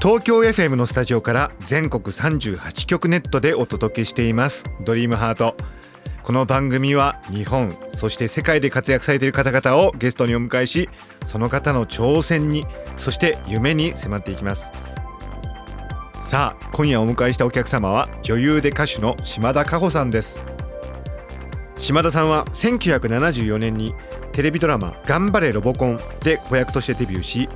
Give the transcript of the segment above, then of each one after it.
東京 FM のスタジオから全国38局ネットでお届けしています。ドリームハート。この番組は日本そして世界で活躍されている方々をゲストにお迎えしその方の挑戦にそして夢に迫っていきます。さあ今夜お迎えしたお客様は女優で歌手の島田佳穂さんです。島田さんは1974年にテレビドラマ「頑張れロボコン」で子役としてデビューし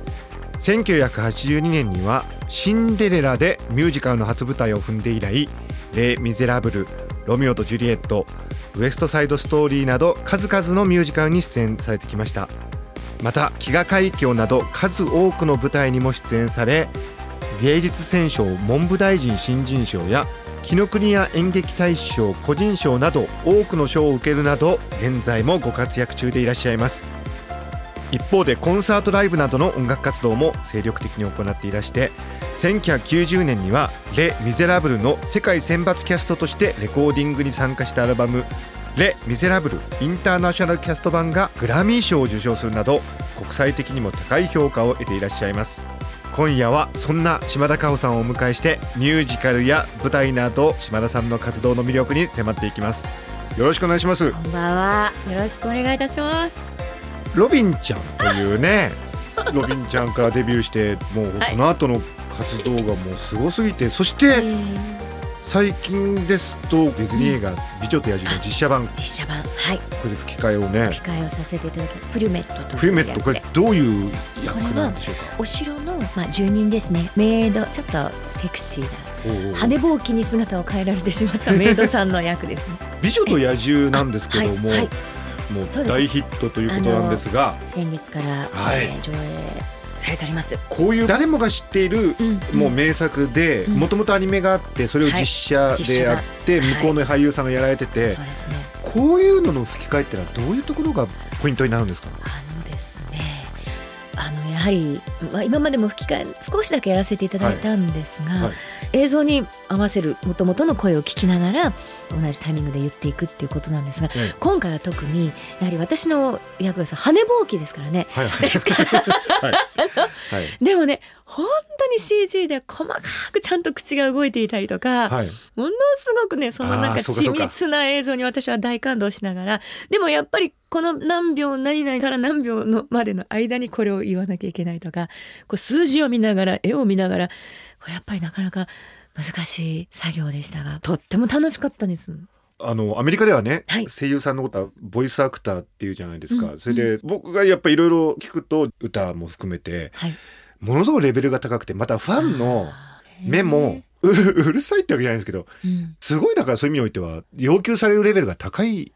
1982年には「シンデレラ」でミュージカルの初舞台を踏んで以来「レ・ミゼラブル」「ロミオとジュリエット」「ウエストサイドストーリー」など数々のミュージカルに出演されてきました。また「飢餓海峡」など数多くの舞台にも出演され芸術選奨文部大臣新人賞や紀ノ国屋演劇大賞個人賞など多くの賞を受けるなど現在もご活躍中でいらっしゃいます。一方でコンサートライブなどの音楽活動も精力的に行っていらして1990年には「レ・ミゼラブル」の世界選抜キャストとしてレコーディングに参加したアルバム「レ・ミゼラブル」インターナショナルキャスト版がグラミー賞を受賞するなど国際的にも高い評価を得ていらっしゃいます今夜はそんな島田佳穂さんをお迎えしてミュージカルや舞台など島田さんの活動の魅力に迫っていきますよろしくお願いしますこんばんは。よろしくお願いいたします。ロビンちゃんというね ロビンちゃんからデビューしてもうはい。その後の活動がもうすごすぎてそして最近ですとディズニー映画「美女と野獣」の実写版。こ実写版はい。れで吹き替えをね吹き替えをさせていただきプリュメットというフィルメットこれどういう役なんでしょうか？お城のまあ住人ですね。メイドちょっとセクシーな羽ぼうきに姿を変えられてしまったメイドさんの役ですね。美女と野獣なんですけども、はいはいもう大ヒットということなんですが。先月から、はい。えー上映されております、こういう誰もが知っているうんもう名作でうん。もともとアニメがあってそれを実写でやってはい。向こうの俳優さんがやられててそうですね。こういうのの吹き替えってのはどういうところがポイントになるんですか？はり、まあ、今までも吹き替え少しだけやらせていただいたんですが、はい。映像に合わせるもともとの声を聞きながら同じタイミングで言っていくっていうことなんですが、ええ。今回は特にやはり私の役がさ羽ぼうきですからね。はいはい。ですから。はい。はい。でもね本当に CG で細かくちゃんと口が動いていたりとか、はい。ものすごくねそのなんあか緻密な映像に私は大感動しながらでもやっぱりこの何秒何々から何秒のまでの間にこれを言わなきゃいけないとかこう数字を見ながら絵を見ながらこれやっぱりなかなか難しい作業でしたがとっても楽しかったです。あのアメリカではね、はい。声優さんのことはボイスアクターっていうじゃないですか、うん。それで僕がやっぱいろいろ聞くと歌も含めてはい、ものすごいレベルが高くてまたファンの目もうるさいってわけじゃないんですけどうん。すごいだからそういう意味においては要求されるレベルが高い。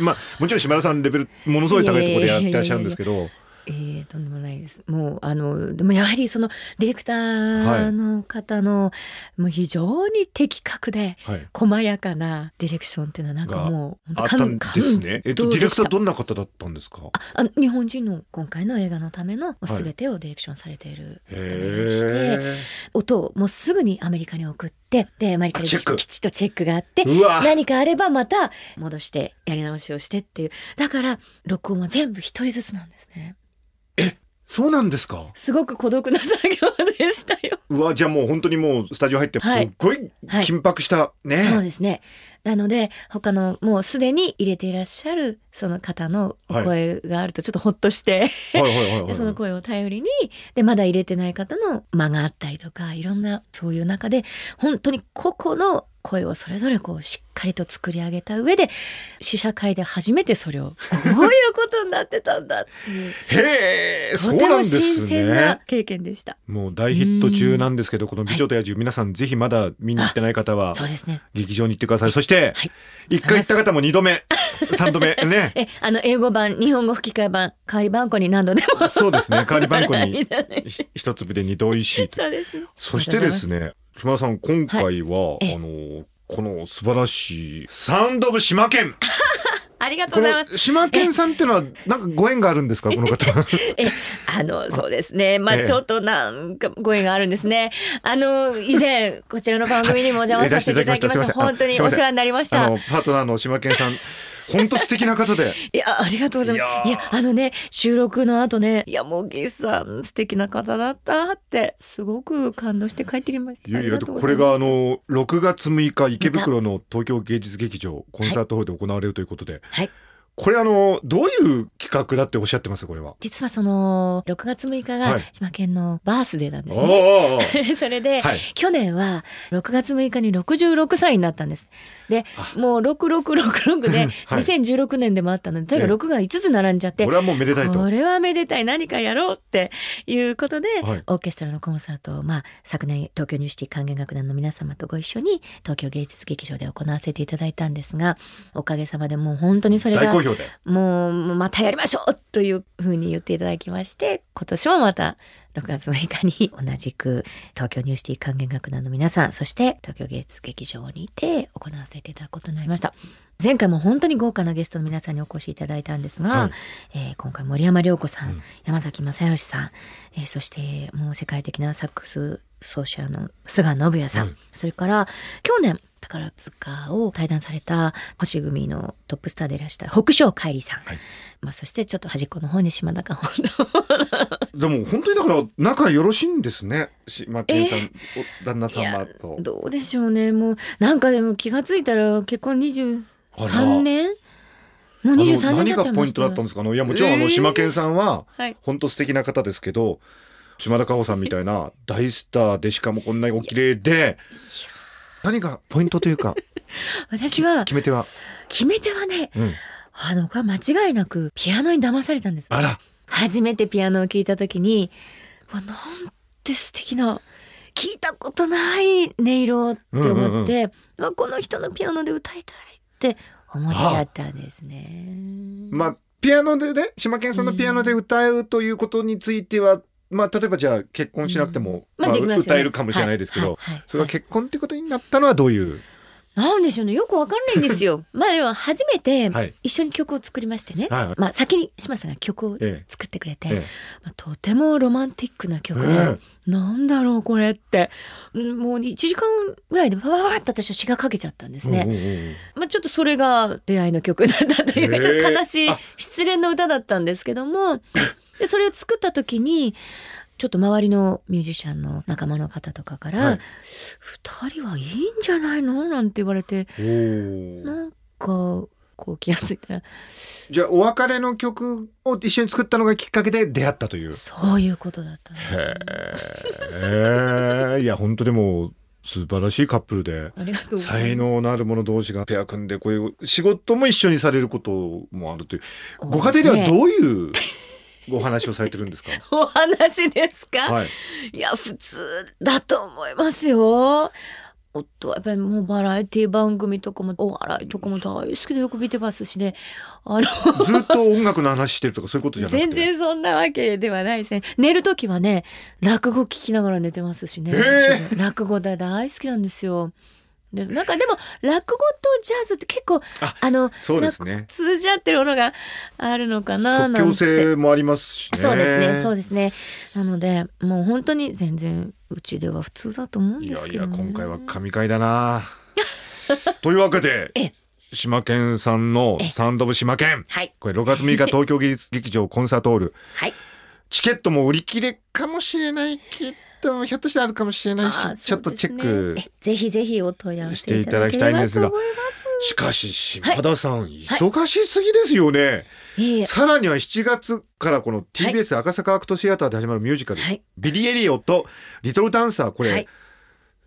まあもちろん島田さんレベルものすごい高いところでやってらっしゃるんですけどえー、とんでもないです。もう、あの、でもやはりそのディレクターの方の、もう非常に的確で、はい。細やかなディレクションっていうのはなんかもう、あったんですね。えっとディレクターどんな方だったんですか？あの日本人の今回の映画のためのい全てをディレクションされている方でして、へ音をもうすぐにアメリカに送ってでアメリカであチェック。きちっとチェックがあって何かあればまた戻してやり直しをしてっていう。だから録音は全部一人ずつなんですねそうなんですか？すごく孤独な作業でしたよ。うわじゃあもう本当にもうスタジオ入ってすはいっごいはい。緊迫したね、そうですね。なので他のもうすでに入れていらっしゃるその方のお声があるとちょっとほっとして、その声を頼りにでまだ入れてない方の間があったりとかいろんなそういう中で本当に個々の声をそれぞれこうしっかりと作り上げた上で試写会で初めてそれをこういうことになってたんだっていうへえとても新鮮な経験でした。もう大ヒット中なんですけど、この美女と野獣、皆さんぜひまだ見に行ってない方はそうですね。劇場に行ってください。そしてはい、一回行った方も二度目、三度目ね。え、あの、英語版、日本語吹き替え版、代わり番号に何度でも。そうですね。代わり番号にいただいてひ一粒で二度美味しい。そうですね。そしてですね、島田さん、今回は、ええあの、この素晴らしい、サウンドオブ島県。ありがとこうございます。の島県さんっていうのは、なんかご縁があるんですか、この方？え、あの、そうですね。まええあ、ちょっとなんかご縁があるんですね。あの、以前、こちらの番組にもお邪魔させていただきました。ええ出していただきました本当にお世話になりましたあの。、パートナーの島県さん、本当素敵な方で。いや、ありがとうございます。いやあのね、収録の後ね、いや、もう、ゲスさん、素敵な方だったって、すごく感動して帰ってきました。いやいや、これがあの、6月6日、池袋の東京芸術劇場、コンサートホールで行われるということで、はい。これあの、どういう企画だっておっしゃってますこれは？実はその、6月6日がはい島県のバースデーなんですおね。ーおーおー それで、はい去年は6月6日に66歳になったんです。で、もう6666で、はい2016年でもあったので、とにかく6が5つ並んじゃって、これはもうめでたいと。これはめでたい何かやろうっていうことで、はいオーケストラのコンサートを、まあ、昨年東京ニューシティ管弦楽団の皆様とご一緒に東京芸術劇場で行わせていただいたんですがおかげさまでもう本当にそれが大好評で。もうまたやりましょうというふうに言っていただきまして今年もまた6月6日に同じく東京ニューシティ管弦楽団の皆さんそして東京芸術劇場にて行わせていただくことになりました。前回も本当に豪華なゲストの皆さんにお越しいただいたんですが、はい。えー今回森山良子さん、うん。山崎まさよしさん、えーそしてもう世界的なサックス奏者の須川展也さん、はい。それから去年宝塚を退団された星組のトップスターでいらした北翔海莉さん、はい。まあ、そしてちょっと端っこの方に島田か でも本当にだから仲よろしいんですね。島県さん、お旦那いや様と。どうでしょうね。もうなんかでも気がついたら結婚あら23年？もうあの23年何がポイントだったんですかあのいやもちろんあのえー島県さんははい。本当素敵な方ですけど島田佳穂さんみたいな大スターでしかもこんなにお綺麗で何がポイントというか 私は決め手は、決め手はねうん、あのこれは間違いなくピアノに騙されたんです。あら。初めてピアノを聴いた時にわなんて素敵な聞いたことない音色って思って、わこの人のピアノで歌いたいって思っちゃったんですね。まあピアノでね島県さんのピアノで歌うということについては、まあ例えばじゃあ結婚しなくても、まあ歌えるかもしれないですけど、それは結婚ってことになったのはどういう、なんでしょうね。よくわかんないんですよ。まあでも初めてはい。一緒に曲を作りましてね、はいまあ先に島さんが曲をええ作ってくれて、ええ。まあ、とてもロマンティックな曲で、えなんだろうこれって。うんもう1時間ぐらいでバババッと私は詩がかけちゃったんですね。まあ、ちょっとそれが出会いの曲だったというか、ちょっと悲しいあ。失恋の歌だったんですけども、で、それを作った時に、ちょっと周りのミュージシャンの仲間の方とかから、はい。二人はいいんじゃないの？なんて言われて、おー。なんか、こう気がついたら、じゃあお別れの曲を一緒に作ったのがきっかけで出会ったという。そういうことだったんですへえいや本当でも素晴らしいカップルでありがとうございます。才能のある者同士がペア組んでこういう仕事も一緒にされることもあるという。ご家庭ではどういうお話をされてるんですか？お話ですか、はいいや、普通だと思いますよ。夫はやっぱりもうバラエティ番組とかもお笑いとかも大好きでよく見てますしね。あの、ずっと音楽の話してるとかそういうことじゃなくて？全然そんなわけではないですね。寝るときはね、落語聞きながら寝てますしね。へ 落語だ大好きなんですよ。でなんかでも落語とジャズって結構ああのそうですね。通じ合ってるものがあるのかななんて。即もありますしね。そうですね、そうですね。なので、もう本当に全然うちでは普通だと思うんいやいですけど、ね。や今回は神回だな。というわけでえ島県さんのサウンドオブ島県はい、これ6月6日 東京芸術劇場コンサートホール。はい。チケットも売り切れかもしれないけどひょっとしてあるかもしれないし、あーちょっとチェックえぜひぜひお問い合わせしていただきたいんですが。しかし島田さん、忙しすぎですよね、ますいさらには7月からこの TBS 赤坂アクトシアターで始まるミュージカル、はい。ビリー・エリオットリトルダンサーこれ、はい。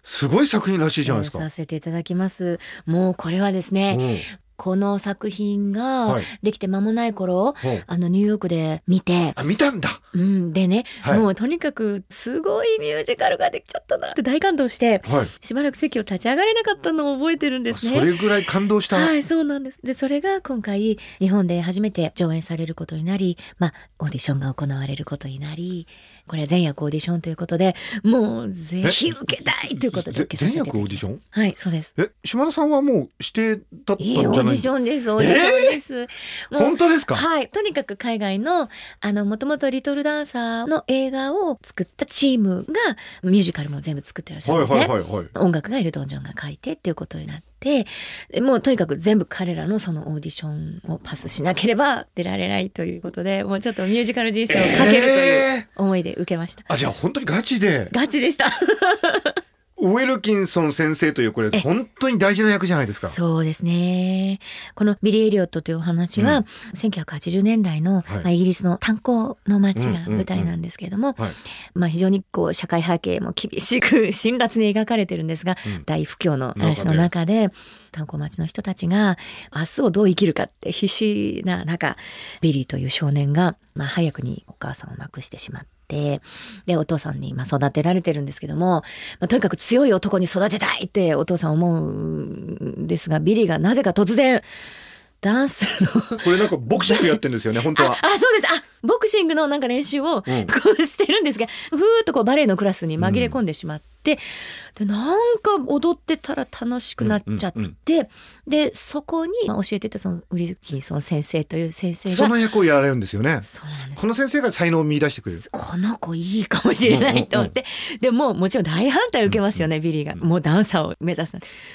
すごい作品らしいじゃないですか。させていただきます。もうこれはですね、うんこの作品がはい。できて間もない頃、ほう。あのニューヨークで見て、あ見たんだ。うん、でね、はい。もうとにかくすごいミュージカルができちゃったな。って大感動して、はい。しばらく席を立ち上がれなかったのを覚えてるんですね。それぐらい感動した、はい、そうなんです。で、それが今回、日本で初めて上演されることになり、まあ、オーディションが行われることになり、これは全役オーディションということで、もうぜひ受けたいということでぜ受けさせて全役オーディション？はい、そうです。え島田さんはもう指定だったんいいオじゃない？ーディションです、オーディションです。もう本当ですか？はい。とにかく海外の、あの、もともとリトルダンサーの映画を作ったチームが、ミュージカルも全部作ってらっしゃるんはいですね。はいはいはい音楽がエルトン・ジョンが書いてっていうことになって、でもうとにかく全部彼らのそのオーディションをパスしなければ出られないということで、もうちょっとミュージカル人生をかけるという思いで受けました。あじゃあ本当にガチでガチでした。ウェルキンソン先生というこれ本当に大事な役じゃないですか。そうですね。このビリー・エリオットというお話は、1980年代の、はい。まあ、イギリスの炭鉱の街が舞台なんですけれども、はい。まあ、非常にこう社会背景も厳しく辛辣に描かれてるんですが、うん。大不況の嵐の中で炭鉱町の人たちが明日をどう生きるかって必死な中ビリーという少年が、まあ、早くにお母さんを亡くしてしまって。で、お父さんにまあ育てられてるんですけども、まあ、とにかく強い男に育てたいってお父さん思うんですが、ビリーがなぜか突然、ダンスの これなんかボクシングやってるんですよね 本当はあ、そうです。あ、ボクシングのなんか練習をこうんうしてるんですが、ふーっとこうバレエのクラスに紛れ込んでしまって、で、なんか踊ってたら楽しくなっちゃって、うんうんで、そこにまあ教えてたそのウリキンソン先生という先生そが、の役をやられるんですよねそうなんです。この先生が才能を見出してくれるこの子いいかもしれないと思って。でももちろん大反対を受けますよね、ビリーが。もうダンサーを目指す。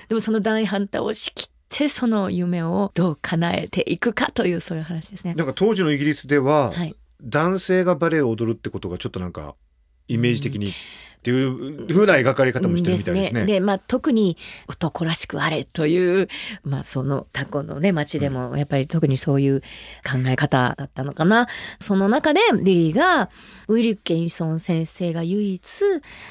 でもその大反対を仕切って、その夢をどう叶えていくかというそういう話ですね。なんか当時のイギリスでは、はい。男性がバレエを踊るってことがちょっとなんかイメージ的にっていう風な描かれ方もしてるみたいですね。でまあ、特に男らしくあれという、まあ、そのタコのね町でもやっぱり特にそういう考え方だったのかな。その中でリリーがウィルケンソン先生が唯一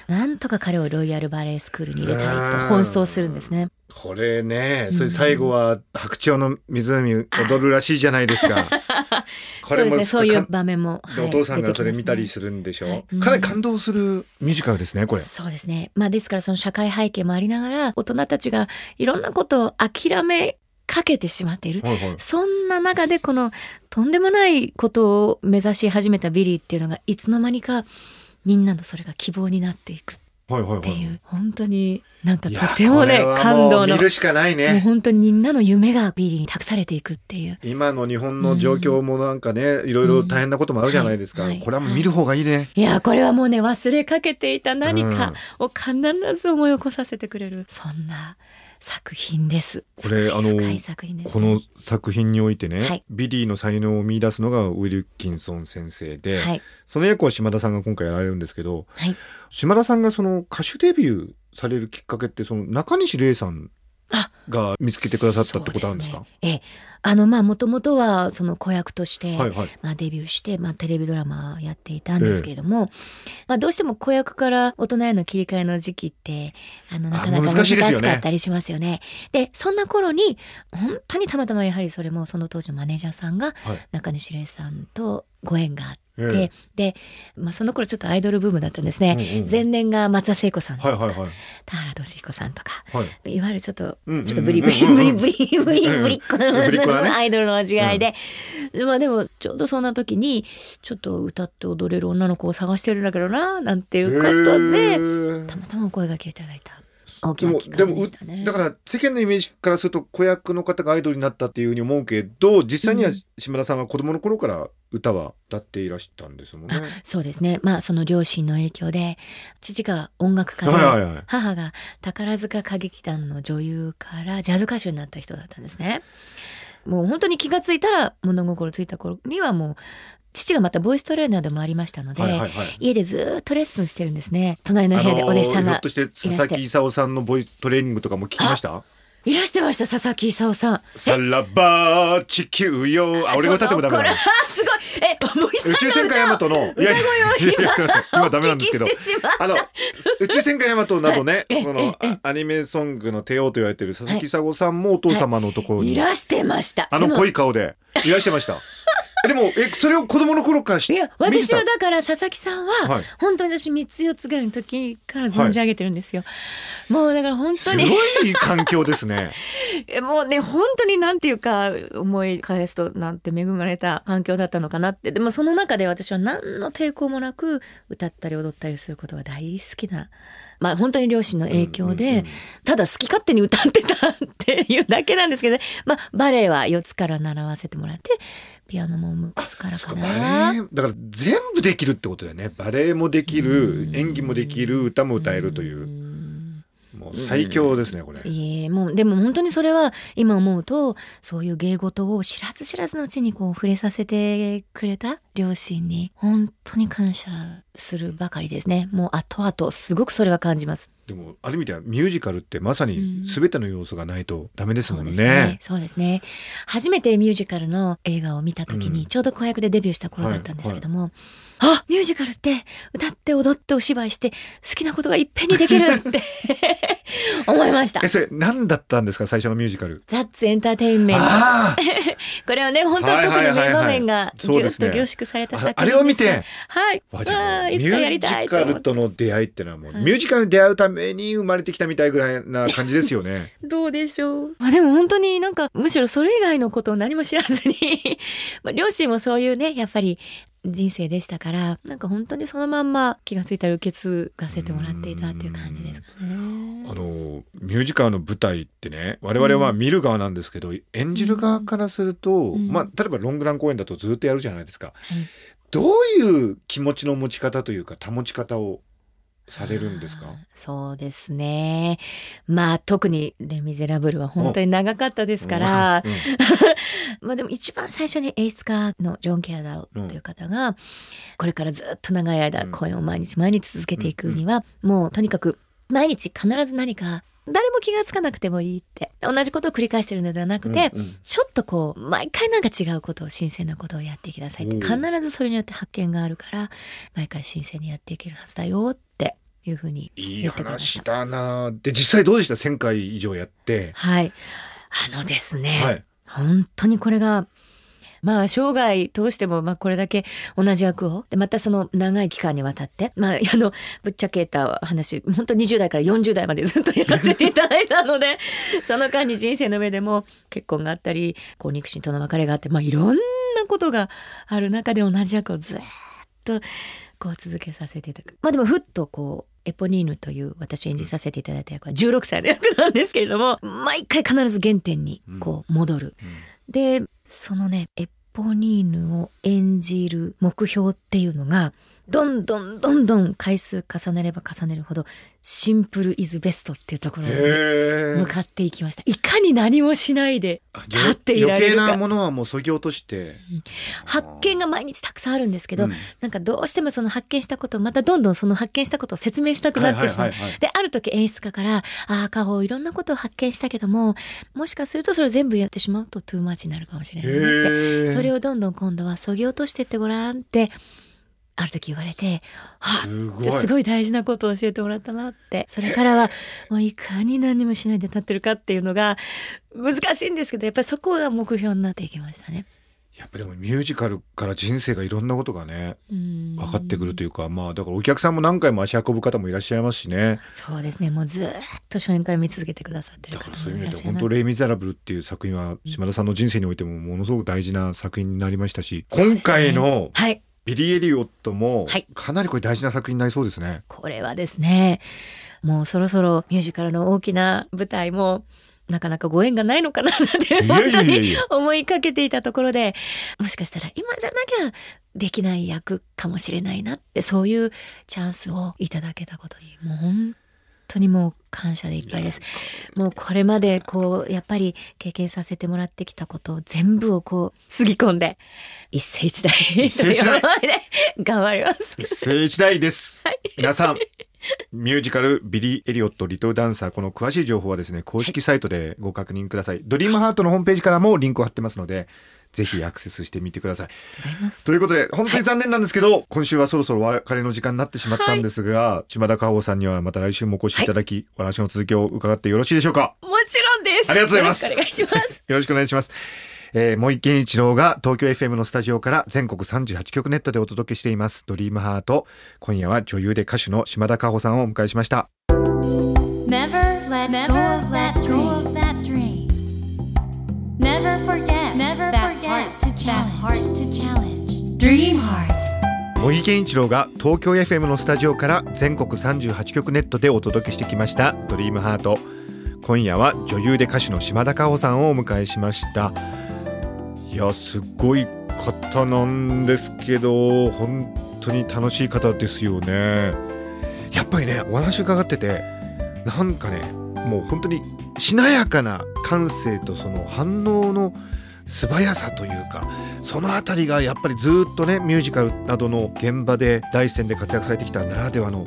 なんとか彼をロイヤルバレエスクールに入れたいと奔走するんですね。これね、それ最後は白鳥の湖踊るらしいじゃないですか。こそうですねそういうか場面も、ではいお父さんがそれ見たりするんでしょ、はいかなり感動するミュージカルですねこれ。そうですね。まあですからその社会背景もありながら大人たちがいろんなことを諦めかけてしまっている。はいはいそんな中でこのとんでもないことを目指し始めたビリーっていうのがいつの間にかみんなのそれが希望になっていくはいはいはいっていう本当になんかとてもね感動の見るしかないもうね。本当にみんなの夢がビリーに託されていくっていう。今の日本の状況もなんかね、いろいろ大変なこともあるじゃないですか。うんはいこれはもう見る方がいいね。いやこれはもうね忘れかけていた何かを必ず思い起こさせてくれる、そんな作品です。これあのね。この作品においてね、はいビリーの才能を見出すのがウィルキンソン先生で、はいその役を島田さんが今回やられるんですけどはい島田さんがその歌手デビューされるきっかけってそのなかにし礼さんあが見つけてくださったってことなんですか？ね。ええ、あのまあもともとはその子役として、はいはい。まあ、デビューして、まあ、テレビドラマやっていたんですけれども、まあ、どうしても子役から大人への切り替えの時期ってあのなかなかあ難難しかったりしますよね。でそんな頃に本当にたまたまやはりそれもその当時のマネージャーさんがはい。中西礼さんとご縁があって、えで、まあ、その頃ちょっとアイドルブームだったんですね。うんうん前年が松田聖子さん。とか、はいはいはい。田原俊彦さんとか。はい。いわゆるちょっと、うんうんうんちょっとブリブリブリブリブリうんブリっ子のアイドルの違いで、まあでもちょうどそんな時にちょっと歌って踊れる女の子を探してるんだけどななんていうことでたまたまお声掛けいただいた大きでもなきっかけでしたね。だから世間のイメージからすると子役の方がアイドルになったっていうふうに思うけど実際にはうん島田さんは子供の頃から歌は歌っていらしたんですもんねあ。そうですねまあその両親の影響で父が音楽家で、はいはいはい母が宝塚歌劇団の女優からジャズ歌手になった人だったんですね。もう本当に気がついたら物心ついた頃にはもう父がまたボイストレーナーでもありましたので、はいはいはい。家でずーっとレッスンしてるんですね。隣の部屋でお弟子さんがあのーひょっとして佐々木功さんのボイストレーニングとかも聞きました、いらしてました佐々木勲さん。さらば地球よ。あ俺が歌ってもダメだ。すごい。え宇宙戦艦ヤマトの？いやいや今ダメなんですけどあの宇宙戦艦ヤマトなどねええそのアニメソングの帝王と言われてる佐々木佐子さんもお父様のところにいらしてましたあの濃い顔でいらっしゃいましたえでもえそれを子供の頃から知いや私はだから佐々木さんは、はい。本当に私3つ4つぐらいの時から存じ上げてるんですよ、もうだから本当すにごい環境ですね。えもうね本当になんていうか思い返すとなんて恵まれた環境だったのかなって。でもその中で私は何の抵抗もなく歌ったり踊ったりすることが大好きな。まあ本当に両親の影響で、うんうんうんただ好き勝手に歌ってたっていうだけなんですけどね。まあバレエは4つから習わせてもらって、ピアノも6つからかな。だから全部できるってことだよね。バレエもできる演技もできる歌も歌えるという。もう最強ですねこれ。いえ、もう、でも本当にそれは今思うと、そういう芸事を知らず知らずのうちにこう触れさせてくれた両親に、本当に感謝するばかりですね。もう後々すごくそれは感じます。でもある意味ではミュージカルってまさに全ての要素がないとダメですもんね,、そうですね。そうですね。初めてミュージカルの映画を見た時に、うんちょうど子役でデビューした頃だったんですけども、あミュージカルって歌って踊ってお芝居して好きなことがいっぺんにできるって 思いましたえ。それ何だったんですか？最初のミュージカルザッツエンターテインメント。あ これはね、本当に特に名場面がぎゅっと凝縮された作品ああれを見てはい。わあ、いつかやりージたいと思って。カルとの出会いってのはもう、はいミュージカルに出会うために生まれてきたみたいぐらいな感じですよね どうでしょう。まあでも本当になんか、むしろそれ以外のことを何も知らずに、まあ両親もそういうね、やっぱり人生でしたから、なんか本当にそのまんま気がついたら受け継がせてもらっていたっていう感じですかね。あのミュージカルの舞台ってね我々は見る側なんですけど、演じる側からすると、うん。まあ例えばロングラン公演だとずっとやるじゃないですか、はい。どういう気持ちの持ち方というか保ち方をされるんですか？そうですね。まあ特にレ・ミゼラブルは本当に長かったですから、うん。まあでも一番最初に演出家のジョン・ケアダーという方が、これからずっと長い間うん。公演を毎日毎日続けていくには、もうとにかく毎日必ず何か誰も気がつかなくてもいいって同じことを繰り返してるのではなくて、うんうんちょっとこう毎回なんか違うことを新鮮なことをやっていきなさいってお必うずそれによって発見があるから毎回新鮮にやっていけるはずだよっていうふうにいい言ってくれました。話だなで実際どうでした？1000回以上やってはい。あのですね。はい本当にこれが、まあ生涯通しても、まあこれだけ同じ役を、で、またその長い期間にわたって、まあ あの、ぶっちゃけた話、本当20代から40代までずっとやらせていただいたので、その間に人生の上でも結婚があったり、こう肉親との別れがあって、まあいろんなことがある中で同じ役をずっとこう続けさせていただく。まあでもふっとこう、エポニーヌという私演じさせていただいた役は16歳の役なんですけれども、毎回必ず原点にこう戻る。で、そのね、エポニーヌを演じる目標っていうのが、どんどんどんどん回数重ねれば重ねるほど、シンプルイズベストっていうところに向かっていきました。いかに何もしないで立っていられるか。余計なものはもうそぎ落として。発見が毎日たくさんあるんですけど、うん。なんかどうしてもその発見したことをまたどんどんその発見したことを説明したくなってしまう。で、ある時演出家から、ああ、カホいろんなことを発見したけども、もしかするとそれを全部やってしまうとトゥーマッチになるかもしれないねって。それをどんどん今度はそぎ落としてってごらんって、ある時言われて、すごいすごい大事なことを教えてもらったなって。それからは、もういかに何もしないで立ってるかっていうのが難しいんですけど、やっぱりそこが目標になっていきましたね。やっぱりでもミュージカルから人生がいろんなことがね分分かってくるというかまあだからお客さんも何回も足運ぶ方もいらっしゃいますしねそうですね。もうずーっと初演から見続けてくださってる方だからそういう意もいらっしゃいます。味で本当レイ・ミゼラブルっていう作品は島田さんの人生においてもものすごく大事な作品になりましたし、今回のはい。ビリー・エリオットもはいかなりこれ大事な作品になりそうですね。これはですね、もうそろそろミュージカルの大きな舞台も、なかなかご縁がないのかななんて本当に思いかけていたところで、もしかしたら今じゃなきゃできない役かもしれないなって、そういうチャンスをいただけたことに、もう本当にもう感謝でいっぱいです。もうこれまでこう、やっぱり経験させてもらってきたことを全部をこう、つぎ込んで、一世一代頑張ります。一世一代です。皆さんミュージカルビリー・エリオット・リトルダンサーこの詳しい情報はですね公式サイトでご確認ください、ドリームハートのホームページからもリンクを貼ってますのでぜひアクセスしてみてください。ということで本当に残念なんですけど、はい、今週はそろそろお別れの時間になってしまったんですが、はい、島田加穂さんにはまた来週もお越しいただき、はい、お話の続きを伺ってよろしいでしょうか？もちろんです。ありがとうございます。よろしくお願いします。よろしくお願いします。えー、森健一郎が東京 FM のスタジオから全国38局ネットでお届けしています。ドリームハート。今夜は女優で歌手の島田加穂さんをお迎えしました。Never let go of that dream 茂木健一郎が東京 FM のスタジオから全国38局ネットでお届けしてきました。ドリームハート今夜は女優で歌手の島田加穂さんをお迎えしました。いやすごい方なんですけど本当に楽しい方ですよね。やっぱりねお話伺っててなんかねもう本当にしなやかな感性とその反応の素早さというかその辺りがやっぱりずっとねミュージカルなどの現場で第一線で活躍されてきたならではの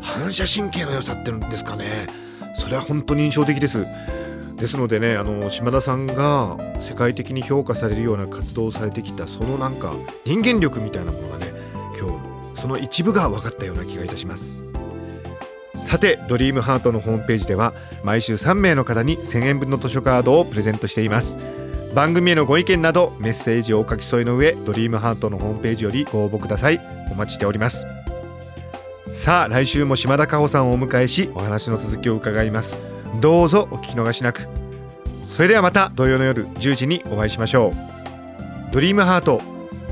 反射神経の良さってるんですかね。それは本当に印象的です。ですのでねあの島田さんが世界的に評価されるような活動をされてきたそのなんか人間力みたいなものがね今日その一部が分かったような気がいたします。さてドリームハートのホームページでは毎週3名の方に1000円分の図書カードをプレゼントしています。番組へのご意見などメッセージをお書き添えの上ドリームハートのホームページよりご応募ください。お待ちしております。さあ来週も島田加穂さんをお迎えしお話の続きを伺います。どうぞお聞き逃しなく。それではまた土曜の夜10時にお会いしましょう。ドリームハート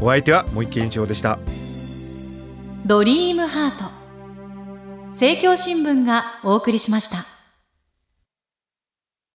お相手は森健一郎でした。ドリームハート。政教新聞がお送りしました。